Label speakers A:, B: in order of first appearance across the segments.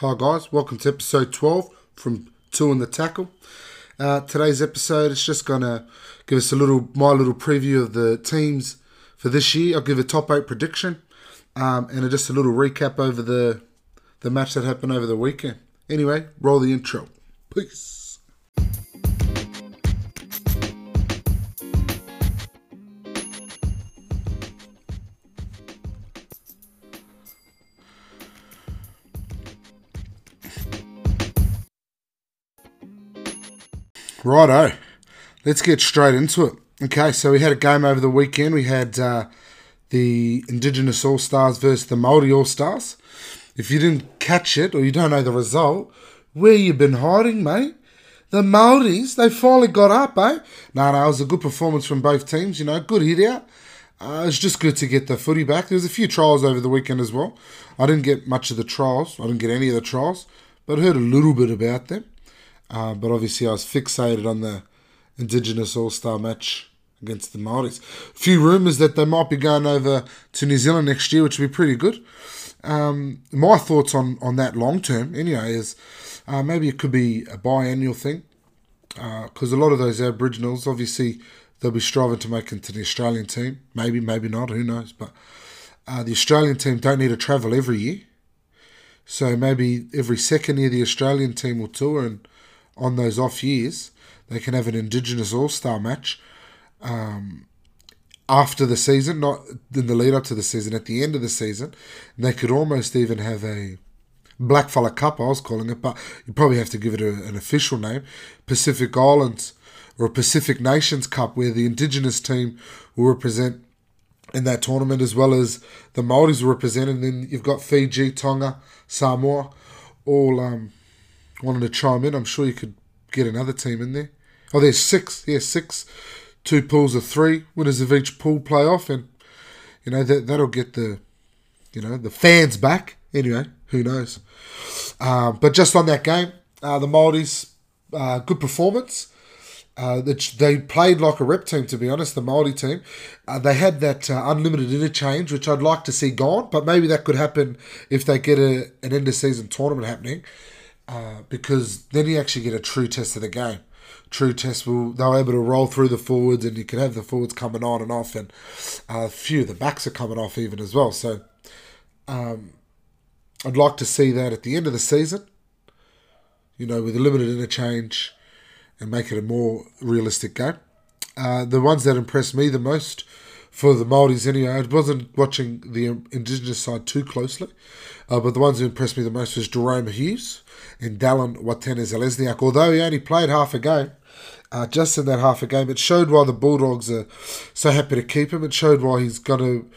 A: Hi guys, welcome to episode 12 from Two in the Tackle. Uh, today's episode is just gonna give us a little my little preview of the teams for this year. I'll give a top eight prediction um, and just a little recap over the the match that happened over the weekend. Anyway, roll the intro. Peace. Righto, let's get straight into it. Okay, so we had a game over the weekend. We had uh, the Indigenous All Stars versus the Māori All Stars. If you didn't catch it or you don't know the result, where you been hiding, mate? The Maoris, they finally got up, eh? No, no, it was a good performance from both teams. You know, good hit out. Uh, it's just good to get the footy back. There was a few trials over the weekend as well. I didn't get much of the trials. I didn't get any of the trials, but heard a little bit about them. Uh, but obviously, I was fixated on the Indigenous All Star match against the Maoris. A few rumours that they might be going over to New Zealand next year, which would be pretty good. Um, my thoughts on, on that long term, anyway, is uh, maybe it could be a biannual thing because uh, a lot of those Aboriginals, obviously, they'll be striving to make it to the Australian team. Maybe, maybe not, who knows. But uh, the Australian team don't need to travel every year. So maybe every second year the Australian team will tour and on those off years, they can have an Indigenous All Star match um, after the season, not in the lead up to the season, at the end of the season. And they could almost even have a Blackfella Cup, I was calling it, but you probably have to give it a, an official name Pacific Islands or a Pacific Nations Cup, where the Indigenous team will represent in that tournament as well as the Maoris will represent. And then you've got Fiji, Tonga, Samoa, all um, wanted to chime in, I'm sure you could get another team in there. Oh, there's six. Yeah, six. Two pools of three. Winners of each pool play off, and you know that that'll get the, you know, the fans back. Anyway, who knows? Uh, but just on that game, uh, the Maoris, uh, good performance. Uh, they played like a rep team, to be honest, the Māori team. Uh, they had that uh, unlimited interchange, which I'd like to see gone, but maybe that could happen if they get a, an end of season tournament happening. Uh, because then you actually get a true test of the game. True test will they're able to roll through the forwards, and you can have the forwards coming on and off, and uh, a few of the backs are coming off even as well. So, um, I'd like to see that at the end of the season. You know, with a limited interchange, and make it a more realistic game. Uh, the ones that impressed me the most for the Maoris anyway. I wasn't watching the Indigenous side too closely, uh, but the ones who impressed me the most was Jahrome Hughes and Dallin Watene-Zelezniak. Although he only played half a game, uh, just in that half a game, it showed why the Bulldogs are so happy to keep him. It showed why he's going to.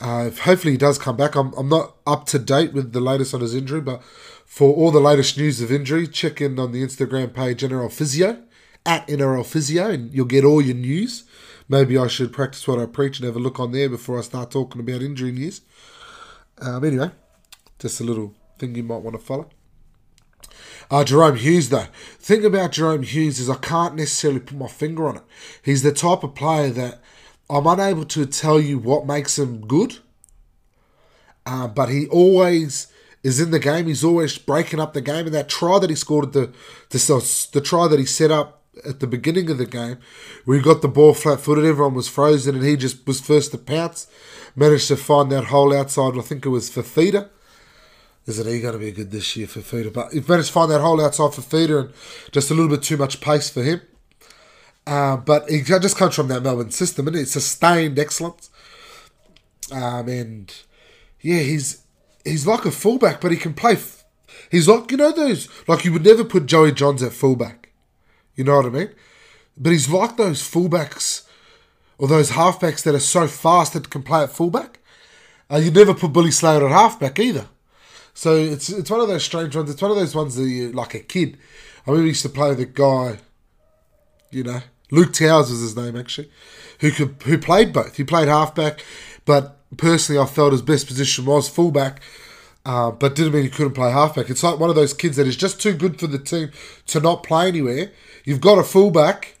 A: Uh, hopefully he does come back. I'm, I'm not up to date with the latest on his injury, but for all the latest news of injury, check in on the Instagram page NRL Physio at NRL Physio, and you'll get all your news. Maybe I should practice what I preach and have a look on there before I start talking about injury news. Um, anyway, just a little thing you might want to follow. Uh, Jahrome Hughes, though. thing about Jahrome Hughes is I can't necessarily put my finger on it. He's the type of player that I'm unable to tell you what makes him good, uh, but he always is in the game. He's always breaking up the game. And that try that he scored the the, the try that he set up at the beginning of the game, we got the ball flat footed, everyone was frozen, and he just was first to pounce. Managed to find that hole outside, I think it was Fifita. Isn't he going to be good this year for Fifita? But he managed to find that hole outside for Fifita and just a little bit too much pace for him. Uh, but he just comes from that Melbourne system, and it's sustained excellence. Um, and yeah, he's he's like a fullback, but he can play. F- he's like you know those like you would never put Joey Johns at fullback you know what I mean? But he's like those fullbacks or those halfbacks that are so fast that can play at fullback. Uh, you never put Billy Slater at halfback either. So it's it's one of those strange ones. It's one of those ones that you like a kid. I remember used to play with a guy, you know, Luke Towers was his name actually, who could who played both. He played halfback, but personally I felt his best position was fullback uh, but didn't mean he couldn't play halfback. It's like one of those kids that is just too good for the team to not play anywhere. You've got a fullback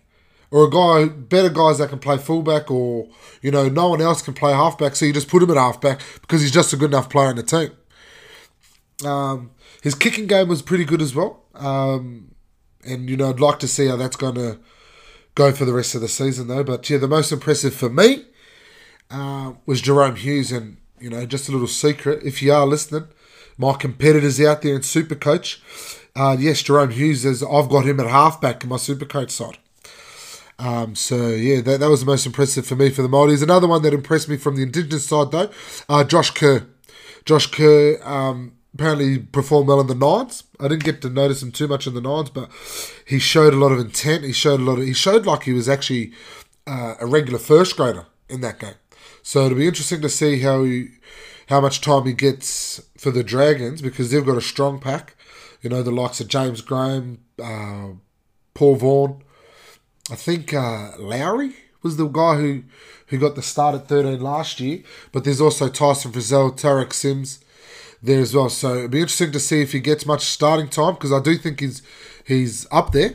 A: or a guy, better guys that can play fullback, or you know, no one else can play halfback, so you just put him at halfback because he's just a good enough player in the team. Um, his kicking game was pretty good as well. Um, and, you know, I'd like to see how that's going to go for the rest of the season, though. But, yeah, the most impressive for me uh, was Jahrome Hughes. And, you know, just a little secret, if you are listening, my competitors out there in Supercoach, uh, yes, Jahrome Hughes, is, I've got him at halfback in my Supercoach side. Um, so yeah, that, that was the most impressive for me for the Maoris. Another one that impressed me from the Indigenous side though, uh, Josh Kerr. Josh Kerr um, apparently performed well in the nines. I didn't get to notice him too much in the nines, but he showed a lot of intent. He showed a lot of. He showed like he was actually uh, a regular first grader in that game. So it'll be interesting to see how he, how much time he gets for the Dragons because they've got a strong pack. You know the likes of James Graham, uh, Paul Vaughan. I think uh, Lowry was the guy who, who got the start at 13 last year, but there's also Tyson Frizell, Tariq Sims there as well. So it'll be interesting to see if he gets much starting time because I do think he's he's up there.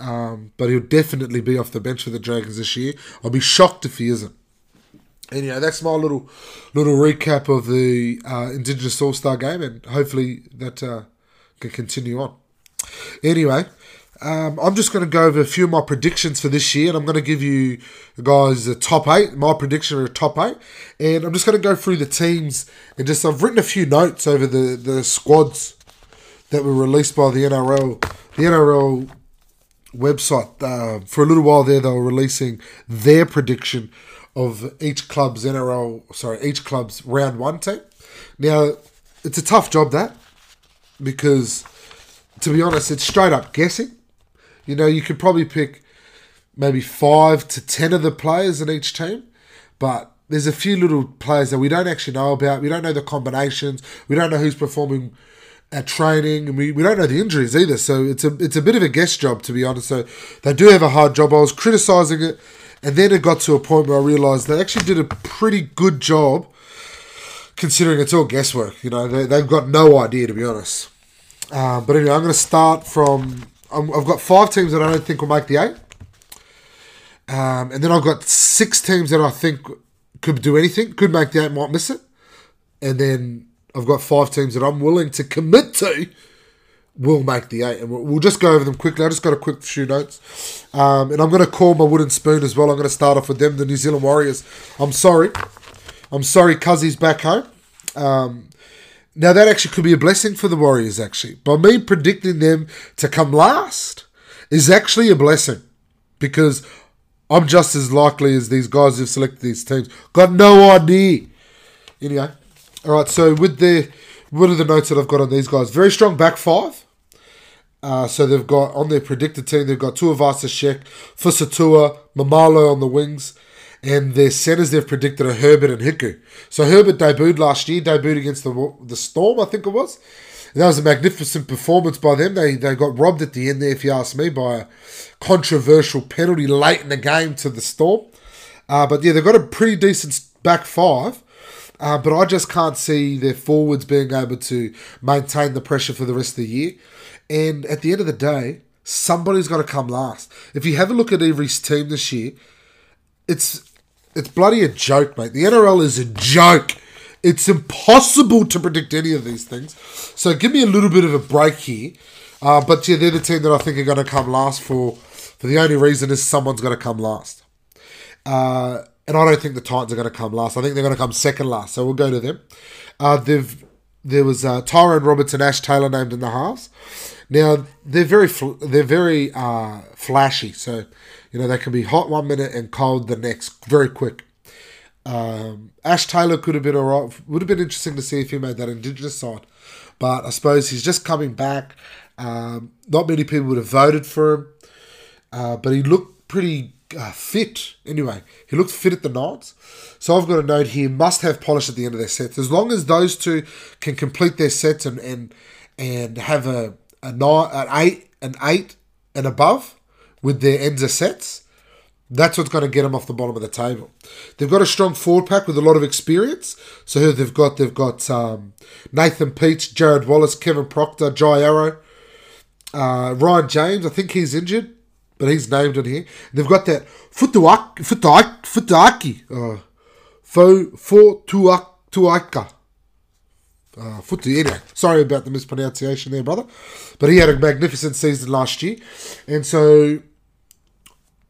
A: Um, but he'll definitely be off the bench for the Dragons this year. I'll be shocked if he isn't. Anyway, that's my little little recap of the uh, Indigenous All Star game, and hopefully that uh, can continue on. Anyway, um, I'm just going to go over a few of my predictions for this year, and I'm going to give you guys the top eight. My prediction are top eight, and I'm just going to go through the teams and just I've written a few notes over the the squads that were released by the NRL. The NRL website uh, for a little while there, they were releasing their prediction of each club's NRL, sorry, each club's round one team. Now, it's a tough job that because to be honest, it's straight up guessing. You know, you could probably pick maybe five to ten of the players in each team, but there's a few little players that we don't actually know about. We don't know the combinations. We don't know who's performing at training, and we, we don't know the injuries either. So it's a it's a bit of a guess job to be honest. So they do have a hard job. I was criticizing it, and then it got to a point where I realized they actually did a pretty good job, considering it's all guesswork. You know, they, they've got no idea to be honest. Uh, but anyway, I'm going to start from i have got five teams that I don't think will make the eight. Um, and then I've got six teams that I think could do anything, could make the eight, might miss it. And then I've got five teams that I'm willing to commit to will make the eight. And we'll, just go over them quickly. I just got a quick few notes. Um, and I'm going to call my wooden spoon as well. I'm going to start off with them, the New Zealand Warriors. I'm sorry. I'm sorry, Cuzzy's back home. Um, now that actually could be a blessing for the Warriors. Actually, by me predicting them to come last is actually a blessing because I'm just as likely as these guys who've selected these teams. Got no idea. Anyway, all right. So with the what are the notes that I've got on these guys? Very strong back five. Uh, so they've got on their predicted team, they've got Tuivasa Sheck, Fusitu'a, Maumalo on the wings, and their centres they've predicted are Herbert and Hiku. So Herbert debuted last year, debuted against the the Storm, I think it was. And that was a magnificent performance by them. They they got robbed at the end there, if you ask me, by a controversial penalty late in the game to the Storm. Uh, but yeah, they've got a pretty decent back five. Uh, but I just can't see their forwards being able to maintain the pressure for the rest of the year. And at the end of the day, somebody's got to come last. If you have a look at every team this year, it's it's bloody a joke, mate. The NRL is a joke. It's impossible to predict any of these things. So give me a little bit of a break here. Uh, but yeah, they're the team that I think are going to come last for. For the only reason is someone's going to come last. Uh, and I don't think the Titans are going to come last. I think they're going to come second last. So we'll go to them. Uh, they've there was uh, Tyrone Roberts and Ash Taylor named in the halves. Now they're very fl- they're very uh, flashy. So you know, they can be hot one minute and cold the next, very quick. Um, Ash Taylor could have been alright. Would have been interesting to see if he made that Indigenous side, but I suppose he's just coming back. Um, not many people would have voted for him, uh, but he looked pretty uh, fit. Anyway, he looked fit at the Knights. So I've got a note here: must have polish at the end of their sets. As long as those two can complete their sets and and and have a a nine, an eight, an eight and above, with their ends of sets, that's what's going to get them off the bottom of the table. They've got a strong forward pack with a lot of experience. So who they've got? They've got um, Nathan Peats, Jarrod Wallace, Kevin Proctor, Jai Arrow, uh, Ryan James. I think he's injured, but he's named in here. They've got that Futuaki, Futuaki, uh, Fo Tuaka. uh, Futu. Anyway, sorry about the mispronunciation there, brother. But he had a magnificent season last year. And so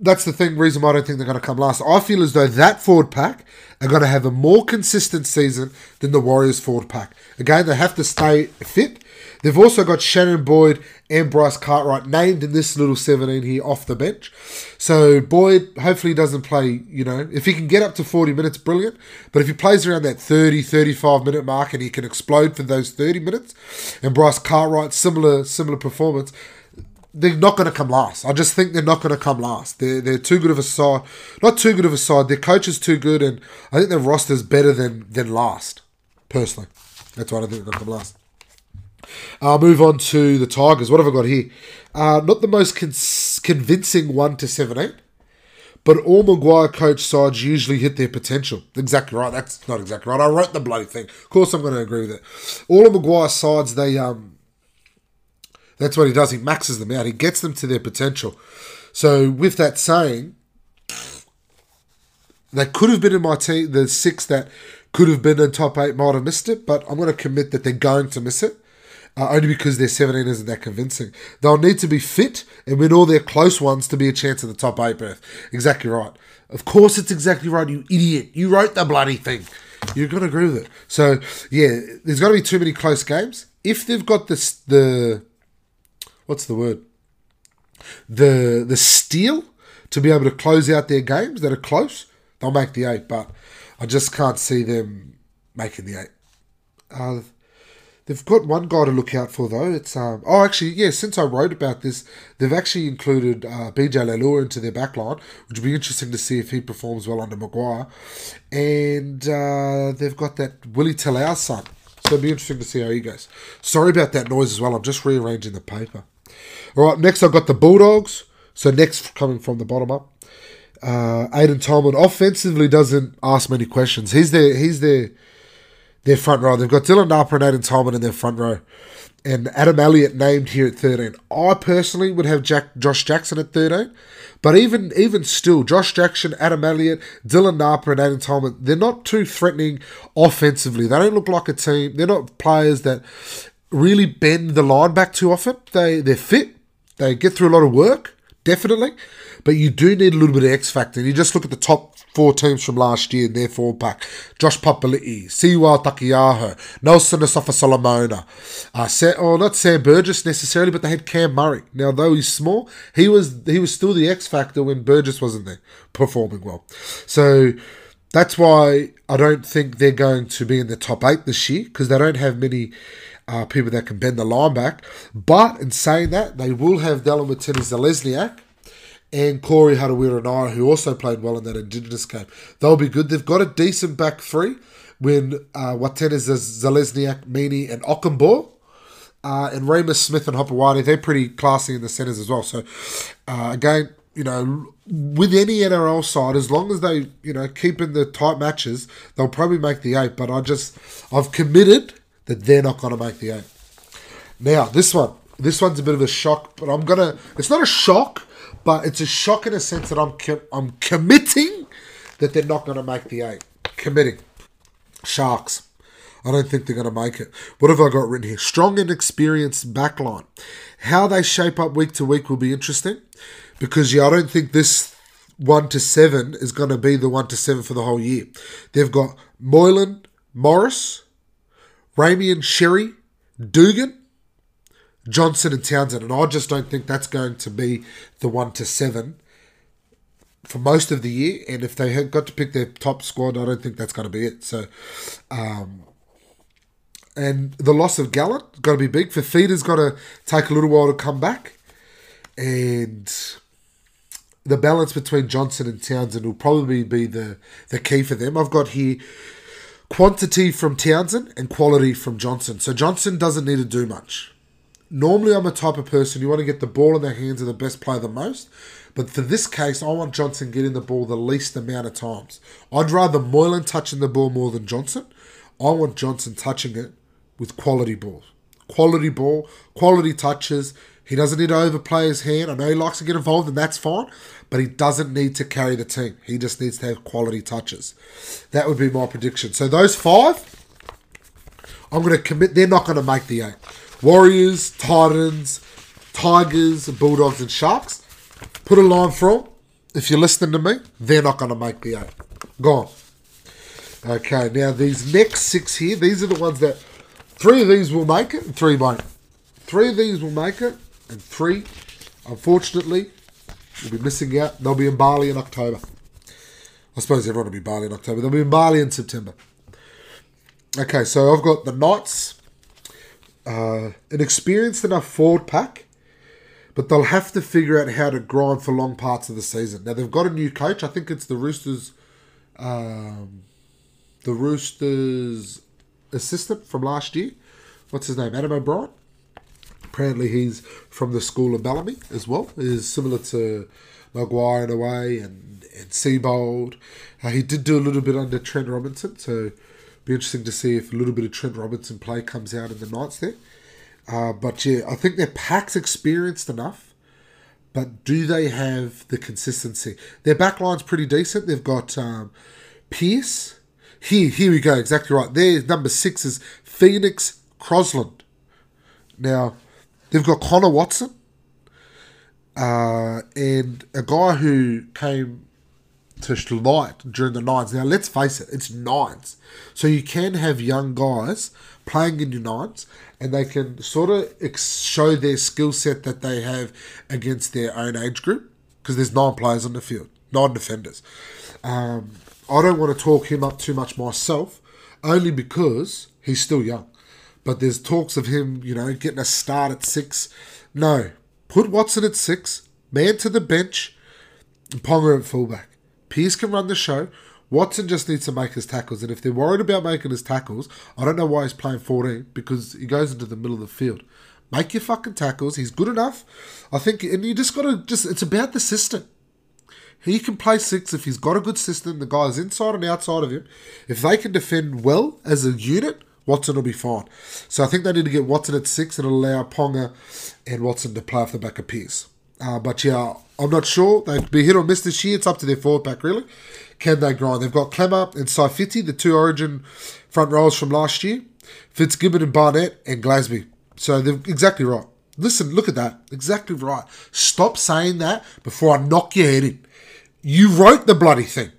A: that's the thing, reason why I don't think they're going to come last. I feel as though that forward pack are going to have a more consistent season than the Warriors forward pack. Again, they have to stay fit. They've also got Shannon Boyd and Bryce Cartwright named in this little 17 here off the bench. So Boyd hopefully doesn't play, you know, if he can get up to 40 minutes, brilliant. But if he plays around that 30, 35 minute mark and he can explode for those 30 minutes, and Bryce Cartwright, similar, similar performance, they're not going to come last. I just think they're not going to come last. They're, they're too good of a side. Not too good of a side. Their coach is too good, and I think their roster's better than, than last, personally. That's why I don't think they're going to come last. I'll move on to the Tigers. What have I got here? Uh, not the most con- convincing 1 to 17, but all Maguire coach sides usually hit their potential. Exactly right. That's not exactly right. I wrote the bloody thing. Of course, I'm going to agree with it. All of Maguire sides, they um, that's what he does. He maxes them out. He gets them to their potential. So with that saying, they could have been in my team. The six that could have been in top eight might have missed it, but I'm going to commit that they're going to miss it. Uh, only because their 17 isn't that convincing. They'll need to be fit and win all their close ones to be a chance at the top eight berth. Exactly right. Of course, it's exactly right, you idiot. You wrote the bloody thing. You're going to agree with it. So, yeah, there's got to be too many close games. If they've got this, the what's the word? The the steel to be able to close out their games that are close, they'll make the eight. But I just can't see them making the eight. Uh, they've got one guy to look out for though. It's um oh actually yeah. Since I wrote about this, they've actually included uh, BJ Leilua into their backline, which would be interesting to see if he performs well under Maguire. And uh, they've got that Willie Talau son. So it'll be interesting to see how he goes. Sorry about that noise as well. I'm just rearranging the paper. All right, next I've got the Bulldogs. So next, coming from the bottom up, uh, Aiden Tolman offensively doesn't ask many questions. He's their he's their their front row. They've got Dylan Napa and Aiden Tolman in their front row, and Adam Elliott named here at thirteen. I personally would have Jack Josh Jackson at thirteen, but even even still, Josh Jackson, Adam Elliott, Dylan Napa, and Aiden Tolman, they're not too threatening offensively. They don't look like a team. They're not players that really bend the line back too often. They they're fit. They get through a lot of work, definitely, but you do need a little bit of X factor. You just look at the top four teams from last year in their forward pack. Josh Papali'i, Siwa Taukeiaho, Nelson Asofa-Solomona, uh, Sam, oh, not Sam Burgess necessarily, but they had Cam Murray. Now, though he's small, he was he was still the X factor when Burgess wasn't there, performing well. So that's why I don't think they're going to be in the top eight this year because they don't have many uh, people that can bend the line back. But in saying that, they will have Dallin Watene-Zelezniak and Corey Harawira who also played well in that Indigenous game. They'll be good. They've got a decent back three when uh, Watene-Zelezniak, Meaney, and Okunbor. Uh, and Reimis Smith and Hopoate, they're pretty classy in the centres as well. So, uh, again, you know, with any NRL side, as long as they, you know, keep in the tight matches, they'll probably make the eight. But I just, I've committed that they're not going to make the eight. Now, this one, this one's a bit of a shock, but I'm gonna. It's not a shock, but it's a shock in a sense that I'm I'm committing that they're not going to make the eight. Committing. Sharks. I don't think they're going to make it. What have I got written here? Strong and experienced backline. How they shape up week to week will be interesting because yeah, I don't think this one to seven is going to be the one to seven for the whole year. They've got Moylan, Morris, Ramien Xerri, Dugan, Johnson, and Townsend. And I just don't think that's going to be the one to seven for most of the year. And if they had got to pick their top squad, I don't think that's going to be it. So, um, and the loss of Gallen got to be big. Fifita's got to take a little while to come back. And the balance between Johnson and Townsend will probably be the, the key for them. I've got here quantity from Townsend and quality from Johnson. So Johnson doesn't need to do much. Normally, I'm a type of person you want to get the ball in the hands of the best player the most. But for this case, I want Johnson getting the ball the least amount of times. I'd rather Moylan touching the ball more than Johnson. I want Johnson touching it with quality balls. Quality ball, quality touches. He doesn't need to overplay his hand. I know he likes to get involved, and that's fine but he doesn't need to carry the team. He just needs to have quality touches. That would be my prediction. So those five, I'm going to commit. They're not going to make the eight. Warriors, Titans, Tigers, Bulldogs, and Sharks. Put a line through 'em. If you're listening to me, they're not going to make the eight. Gone. Okay, now these next six here, these are the ones that three of these will make it and three won't. Three of these will make it and three, unfortunately, will be missing out. They'll be in Bali in October. I suppose everyone will be Bali in October. They'll be in Bali in September. Okay, so I've got the Knights, uh, an experienced enough forward pack, but they'll have to figure out how to grind for long parts of the season. Now they've got a new coach. I think it's the Roosters, um, the Roosters assistant from last year. What's his name? Adam O'Brien. Apparently he's from the school of Bellamy as well. Is similar to Maguire in a way and and Seibold. Uh, he did do a little bit under Trent Robinson, so be interesting to see if a little bit of Trent Robinson play comes out in the Knights there. Uh, but yeah, I think their pack's experienced enough. But do they have the consistency? Their backline's pretty decent. They've got um, Pearce. Here, here we go. Exactly right. Their number six is Phoenix Crosland. Now, they've got Connor Watson uh, and a guy who came to light during the nines. Now, let's face it, it's nines. So you can have young guys playing in your nines and they can sort of ex- show their skill set that they have against their own age group because there's nine players on the field, nine defenders. Um, I don't want to talk him up too much myself, only because he's still young. But there's talks of him, you know, getting a start at six. No, put Watson at six, man to the bench, and Ponga at fullback. Pearce can run the show. Watson just needs to make his tackles, and if they're worried about making his tackles, I don't know why he's playing 14 because he goes into the middle of the field. Make your fucking tackles. He's good enough. I think, and you just got to just. It's about the system. He can play six if he's got a good system. The guys inside and outside of him, if they can defend well as a unit, Watson will be fine. So I think they need to get Watson at six and allow Ponga and Watson to play off the back of Pearce. Uh, but yeah, I'm not sure. They'd be hit or miss this year. It's up to their forward pack, really. Can they grind? They've got Klemmer and Saifiti, the two origin front rows from last year. Fitzgibbon and Barnett and Glasby. So they're exactly right. Listen, look at that. Exactly right. Stop saying that before I knock your head in. You wrote the bloody thing.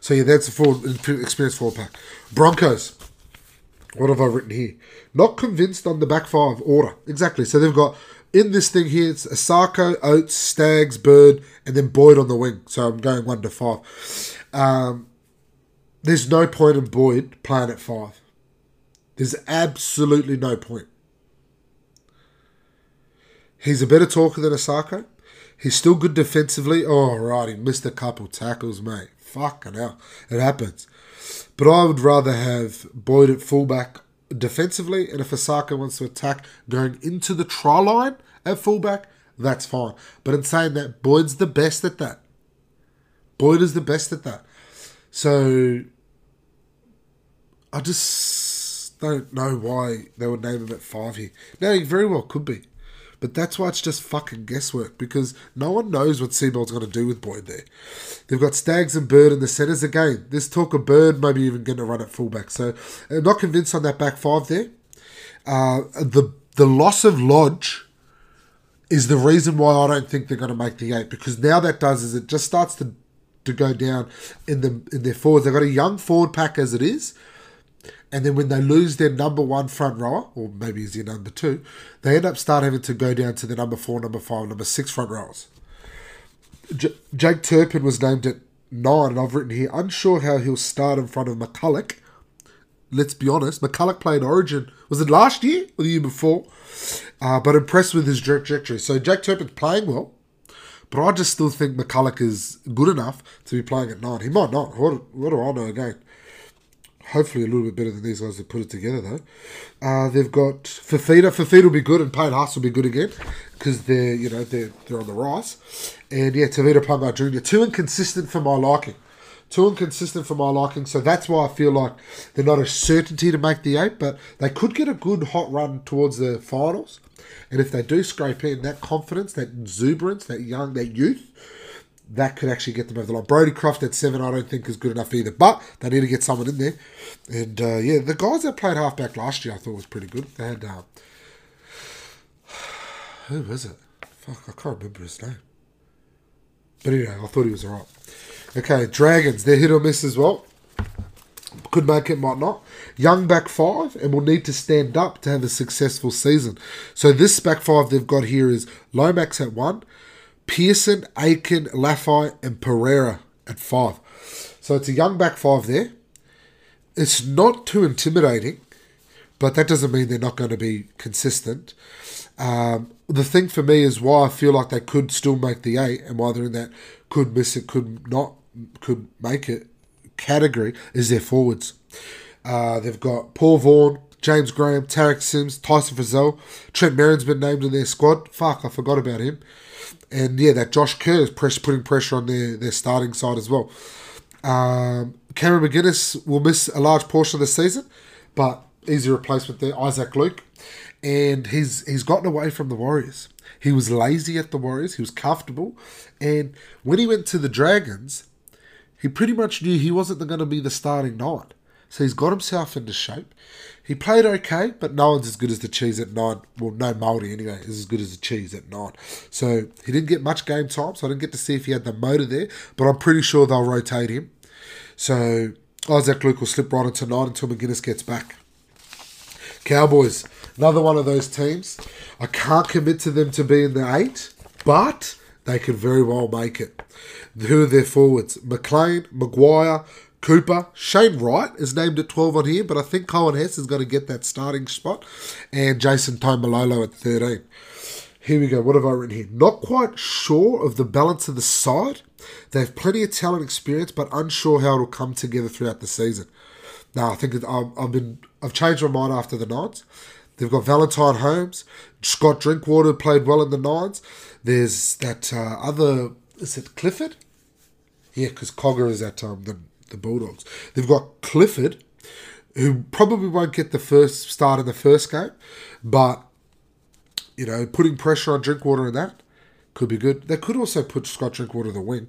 A: So yeah, that's a full experience forward pack. Broncos. What have I written here? Not convinced on the back five order. Exactly. So they've got in this thing here, it's Isaako, Oates, Staggs, Bird, and then Boyd on the wing. So I'm going one to five. Um, there's no point in Boyd playing at five. There's absolutely no point. He's a better talker than Isaako. He's still good defensively. Oh, right, he missed a couple tackles, mate. Fucking hell. It happens. But I would rather have Boyd at fullback defensively, and if Isaako wants to attack going into the try line at fullback, that's fine. But in saying that, Boyd's the best at that. Boyd is the best at that. So I just don't know why they would name him at five here. Now he very well could be. But that's why it's just fucking guesswork because no one knows what Seibold's going to do with Boyd there. They've got Staggs and Bird in the centres again. This talk of Bird maybe even going to run at fullback. So I'm not convinced on that back five there. Uh, the the loss of Lodge is the reason why I don't think they're going to make the eight because now that does is it just starts to to go down in the in their forwards. They've got a young forward pack as it is. And then when they lose their number one front rower, or maybe is their number two, they end up start having to go down to the number four, number five, number six front rowers. J- Jake Turpin was named at nine, and I've written here, unsure how he'll start in front of McCullough. Let's be honest, McCullough played Origin, was it last year or the year before? Uh, but impressed with his trajectory. So Jake Turpin's playing well, but I just still think McCullough is good enough to be playing at nine. He might not. What, what do I know again? Hopefully a little bit better than these guys that put it together though. Uh, they've got Fifita. Fifita will be good, and Payne Haas will be good again because they're you know they're they're on the rise. And yeah, Tevita Pangai Jr. Too inconsistent for my liking. Too inconsistent for my liking. So that's why I feel like they're not a certainty to make the eight, but they could get a good hot run towards the finals. And if they do scrape in that confidence, that exuberance, that young, that youth, that could actually get them over the line. Brodie Croft at seven, I don't think is good enough either. But they need to get someone in there. And uh, yeah, the guys that played halfback last year, I thought was pretty good. They had uh, who was it? Fuck, I can't remember his name. But anyway, I thought he was alright. Okay, Dragons, they're hit or miss as well. Could make it, might not. Young back five, and will need to stand up to have a successful season. So this back five they've got here is Lomax at one, Pearson, Aitken, Lafai, and Pereira at five. So it's a young back five there. It's not too intimidating, but that doesn't mean they're not going to be consistent. Um, the thing for me is why I feel like they could still make the eight, and why they're in that could miss it, could not, could make it category is their forwards. Uh, they've got Paul Vaughan, James Graham, Tariq Sims, Tyson Frizell, Trent Merrin's been named in their squad. Fuck, I forgot about him. And yeah, that Josh Kerr is press, putting pressure on their, their starting side as well. Um, Cameron McInnes will miss a large portion of the season, but easy replacement there. Isaac Luke, and he's he's gotten away from the Warriors. He was lazy at the Warriors. He was comfortable, and when he went to the Dragons, he pretty much knew he wasn't going to be the starting nine. So he's got himself into shape. He played okay, but no one's as good as the cheese at nine. Well, no Maori anyway is as good as the cheese at nine. So he didn't get much game time, so I didn't get to see if he had the motor there. But I'm pretty sure they'll rotate him. So Isaac Luke will slip right into nine until McInnes gets back. Cowboys, another one of those teams. I can't commit to them to be in the eight, but they could very well make it. Who are their forwards? McLean, McGuire, Cooper, Shane Wright is named at 12 on here, but I think Coen Hess is going to get that starting spot, and Jason Taumalolo at 13. Here we go. What have I written here? Not quite sure of the balance of the side. They have plenty of talent experience, but unsure how it'll come together throughout the season. Now, I think I've, I've been I've changed my mind after the Nines. They've got Valentine Holmes, Scott Drinkwater played well in the Nines. There's that uh, other is it Clifford? Yeah, because Cogger is at um, the the Bulldogs. They've got Clifford, who probably won't get the first start in the first game, but you know, putting pressure on Drinkwater in that could be good. They could also put Scott Drinkwater the wing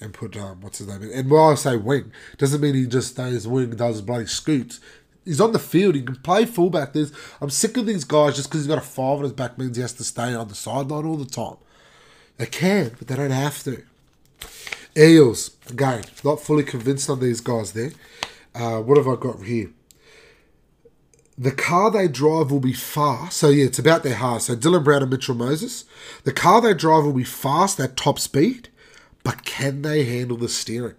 A: and put um, what's his name. And while I say wing, doesn't mean he just stays wing, and does bloody scoots. He's on the field. He can play fullback. There's, I'm sick of these guys just because he's got a five on his back means he has to stay on the sideline all the time. They can, but they don't have to. Eels, again, not fully convinced on these guys there. Uh, what have I got here? The car they drive will be fast. So, yeah, it's about their halves. So, Dylan Brown and Mitchell Moses. The car they drive will be fast at top speed, but can they handle the steering?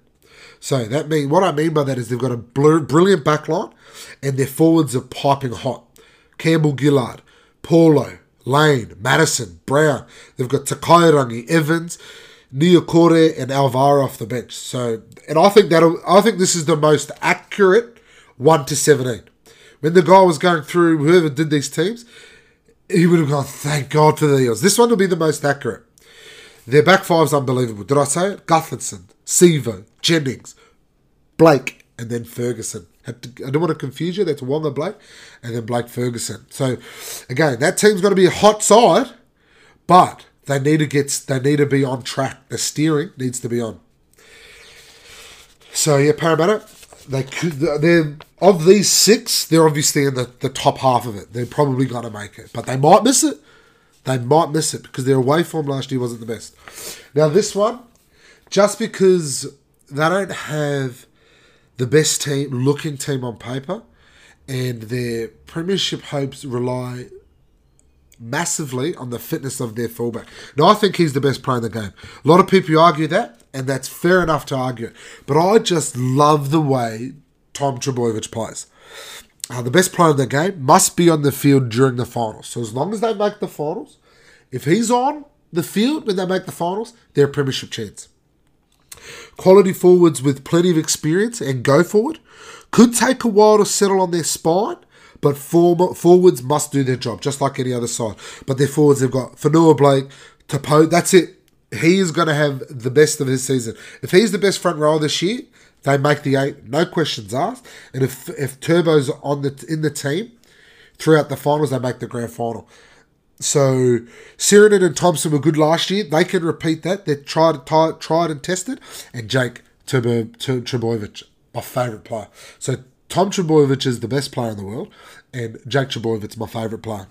A: So, that mean what I mean by that is they've got a brilliant backline and their forwards are piping hot. Campbell Gillard, Paulo, Lane, Matterson, Brown. They've got Takairangi, Evans, Niukore and Alvaro off the bench. So, and I think that I think this is the most accurate one to seventeen. When the guy was going through whoever did these teams, he would have gone, "Thank God for the Eels." This one will be the most accurate. Their back five's unbelievable. Did I say it? Gutherson, Sivo, Jennings, Blake, and then Ferguson. I don't want to confuse you. That's Waqa Blake, and then Blake Ferguson. So, again, that team's going to be a hot side, but they need to get they need to be on track. The steering needs to be on. So yeah, Parramatta, they could they're of these six, they're obviously in the, the top half of it. They're probably gonna make it. But they might miss it. They might miss it because their away form last year wasn't the best. Now this one, just because they don't have the best team looking team on paper and their premiership hopes rely massively on the fitness of their fullback. Now, I think he's the best player in the game. A lot of people argue that, and that's fair enough to argue. But I just love the way Tom Trbojevic plays. Uh, the best player in the game must be on the field during the finals. So as long as they make the finals, if he's on the field when they make the finals, they're a premiership chance. Quality forwards with plenty of experience and go forward could take a while to settle on their spine, but forwards must do their job, just like any other side. But their forwards, they've got Fonua Blake, Tapo. That's it. He is going to have the best of his season. If he's the best front row this year, they make the eight, no questions asked. And if if Turbo's on the in the team throughout the finals, they make the grand final. So Sironen and Thompson were good last year. They can repeat that. They're tried, tried, tried and tested. And Jake Trbojevic, my favourite player. So Tom Trbojevic is the best player in the world, and Trbojevic is my favourite player.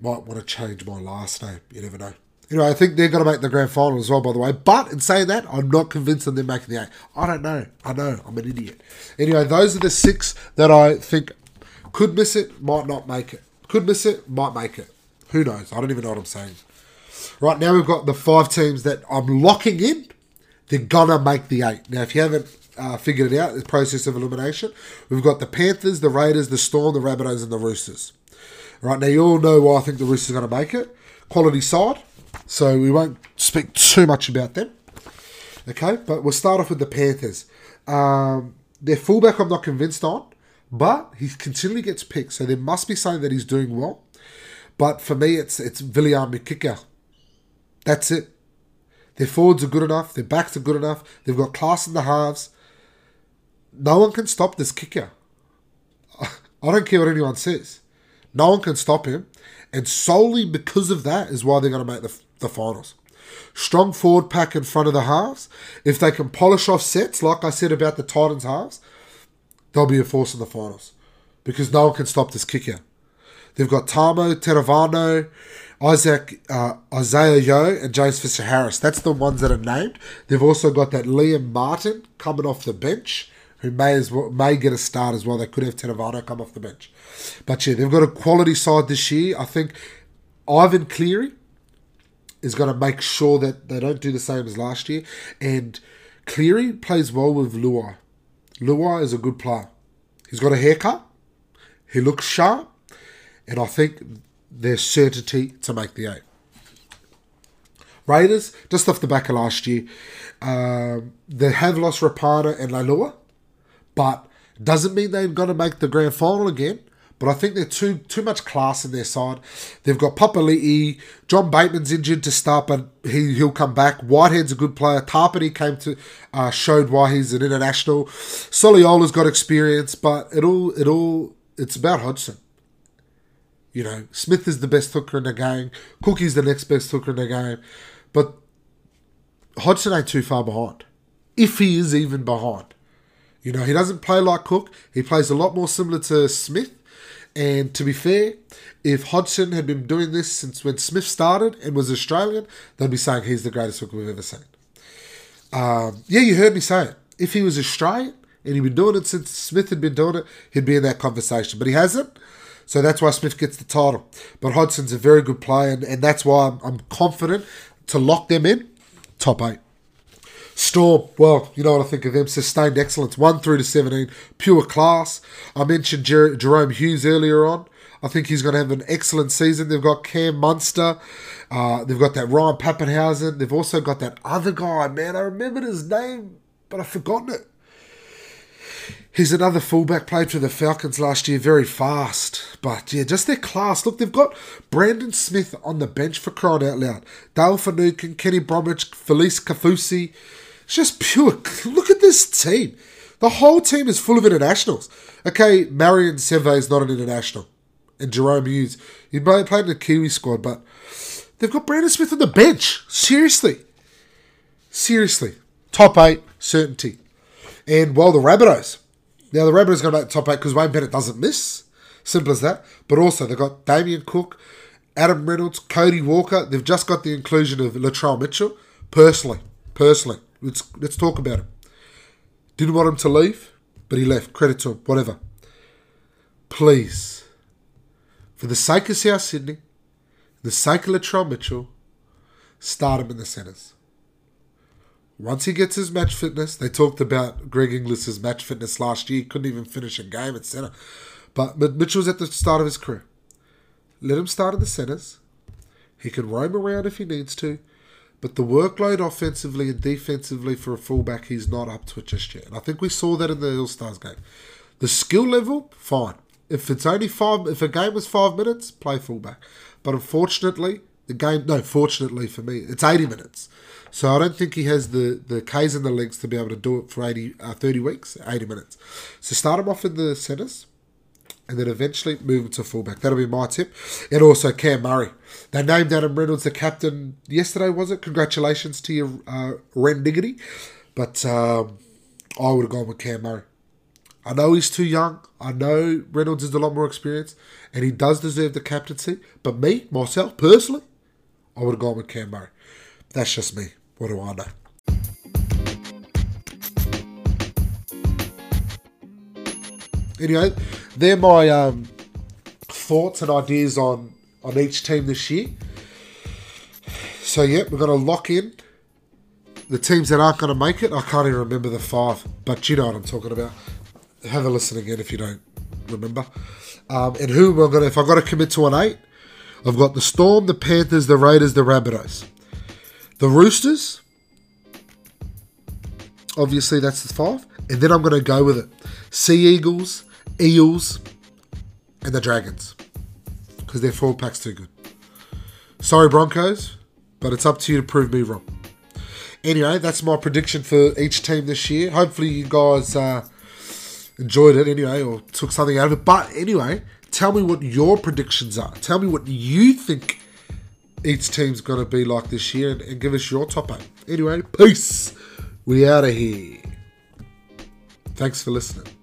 A: Might want to change my last name. You never know. Anyway, I think they're going to make the grand final as well, by the way. But in saying that, I'm not convinced that they're making the eight. I don't know. I know. I'm an idiot. Anyway, those are the six that I think could miss it, might not make it. Could miss it, might make it. Who knows? I don't even know what I'm saying. Right now, we've got the five teams that I'm locking in. They're gonna make the eight. Now, if you haven't uh, figured it out, the process of elimination, we've got the Panthers, the Raiders, the Storm, the Rabbitohs, and the Roosters. Right now, you all know why I think the Roosters are going to make it. Quality side, so we won't speak too much about them. Okay, but we'll start off with the Panthers. Um, their fullback, I'm not convinced on, but he continually gets picked, so there must be something that he's doing well. But for me, it's it's Viliame Kikau. That's it. Their forwards are good enough. Their backs are good enough. They've got class in the halves. No one can stop this kicker. I don't care what anyone says. No one can stop him. And solely because of that is why they're going to make the, the finals. Strong forward pack in front of the halves. If they can polish off sets, like I said about the Titans halves, they'll be a force in the finals. Because no one can stop this kicker. They've got Tamou, Tetevano, Isaac, uh, Isaah Yeo, and James Fisher Harris. That's the ones that are named. They've also got that Liam Martin coming off the bench, who may as well may get a start as well. They could have Tetevano come off the bench. But yeah, they've got a quality side this year. I think Ivan Cleary is going to make sure that they don't do the same as last year. And Cleary plays well with Luai. Luai is a good player. He's got a haircut. He looks sharp and I think there's certainty to make the eight. Raiders, just off the back of last year, um, they have lost Rapana and Leilua, but doesn't mean they've got to make the grand final again. But I think they're too too much class in their side. They've got Papali'i, John Bateman's injured to start, but he he'll come back. Whitehead's a good player. Tapine came to uh, showed why he's an international. Soliola's got experience, but it all it all it's about Hodgson. You know, Smith is the best hooker in the game. Cookie's the next best hooker in the game. But Hodgson ain't too far behind. If he is even behind. You know, he doesn't play like Cook. He plays a lot more similar to Smith. And to be fair, if Hodgson had been doing this since when Smith started and was Australian, they'd be saying he's the greatest hooker we've ever seen. Um, yeah, you heard me say it. If he was Australian and he'd been doing it since Smith had been doing it, he'd be in that conversation. But he hasn't. So that's why Smith gets the title. But Hodgson's a very good player, and, and that's why I'm, I'm confident to lock them in top eight. Storm, well, you know what I think of them. Sustained excellence, 1 through to 17, pure class. I mentioned Jer- Jahrome Hughes earlier on. I think he's going to have an excellent season. They've got Cam Munster. Uh, they've got that Ryan Papenhuyzen. They've also got that other guy, man. I remembered his name, but I've forgotten it. He's another fullback, played for the Falcons last year, very fast. But yeah, just their class. Look, they've got Brandon Smith on the bench for crying out loud. Dale Finucane, Kenny Bromwich, Felise Kaufusi. It's just pure. Look at this team. The whole team is full of internationals. Okay, Marion Seve is not an international. And Jahrome Hughes. He may have played in the Kiwi squad, but they've got Brandon Smith on the bench. Seriously. Seriously. Top eight, certainty. And while the Rabbitohs, now the Rabbitohs to make top eight because Wayne Bennett doesn't miss. Simple as that. But also they've got Damien Cook, Adam Reynolds, Cody Walker. They've just got the inclusion of Latrell Mitchell. Personally, personally, let's let's talk about him. Didn't want him to leave, but he left. Credit to him. Whatever. Please, for the sake of South Sydney, the sake of Latrell Mitchell, start him in the centres. Once he gets his match fitness, they talked about Greg Inglis's match fitness last year. He couldn't even finish a game at centre. But, but Mitchell's at the start of his career. Let him start in the centres. He can roam around if he needs to. But the workload offensively and defensively for a fullback, he's not up to it just yet. And I think we saw that in the All Stars game. The skill level, fine. If it's only five, if a game was five minutes, play fullback. But unfortunately, the game, no, fortunately for me, it's 80 minutes. So I don't think he has the, the Ks and the legs to be able to do it for 80, uh, 30 weeks, 80 minutes. So start him off in the centres. And then eventually move him to fullback. That'll be my tip. And also Cam Murray. They named Adam Reynolds the captain yesterday, was it? Congratulations to you, uh, Ren Diggity. But um, I would have gone with Cam Murray. I know he's too young. I know Reynolds is a lot more experienced, and he does deserve the captaincy. But me, myself, personally, I would have gone with Cam Murray. That's just me. What do I know? Anyway, they're my um, thoughts and ideas on, on each team this year. So, yeah, we're to lock in the teams that aren't to make it. I can't even remember the five, but you know what I'm talking about. Have a listen again if you don't remember. Um, and who am I to, if I've got to commit to an eight, I've got the Storm, the Panthers, the Raiders, the Rabbitohs. The Roosters, obviously that's the five. And then I'm going to go with it. Sea Eagles, Eels, and the Dragons. Because their forward pack's too good. Sorry, Broncos, but it's up to you to prove me wrong. Anyway, that's my prediction for each team this year. Hopefully, you guys uh, enjoyed it anyway, or took something out of it. But anyway, tell me what your predictions are. Tell me what you think each team's going to be like this year, and, and give us your top eight. Anyway, peace. We out of here. Thanks for listening.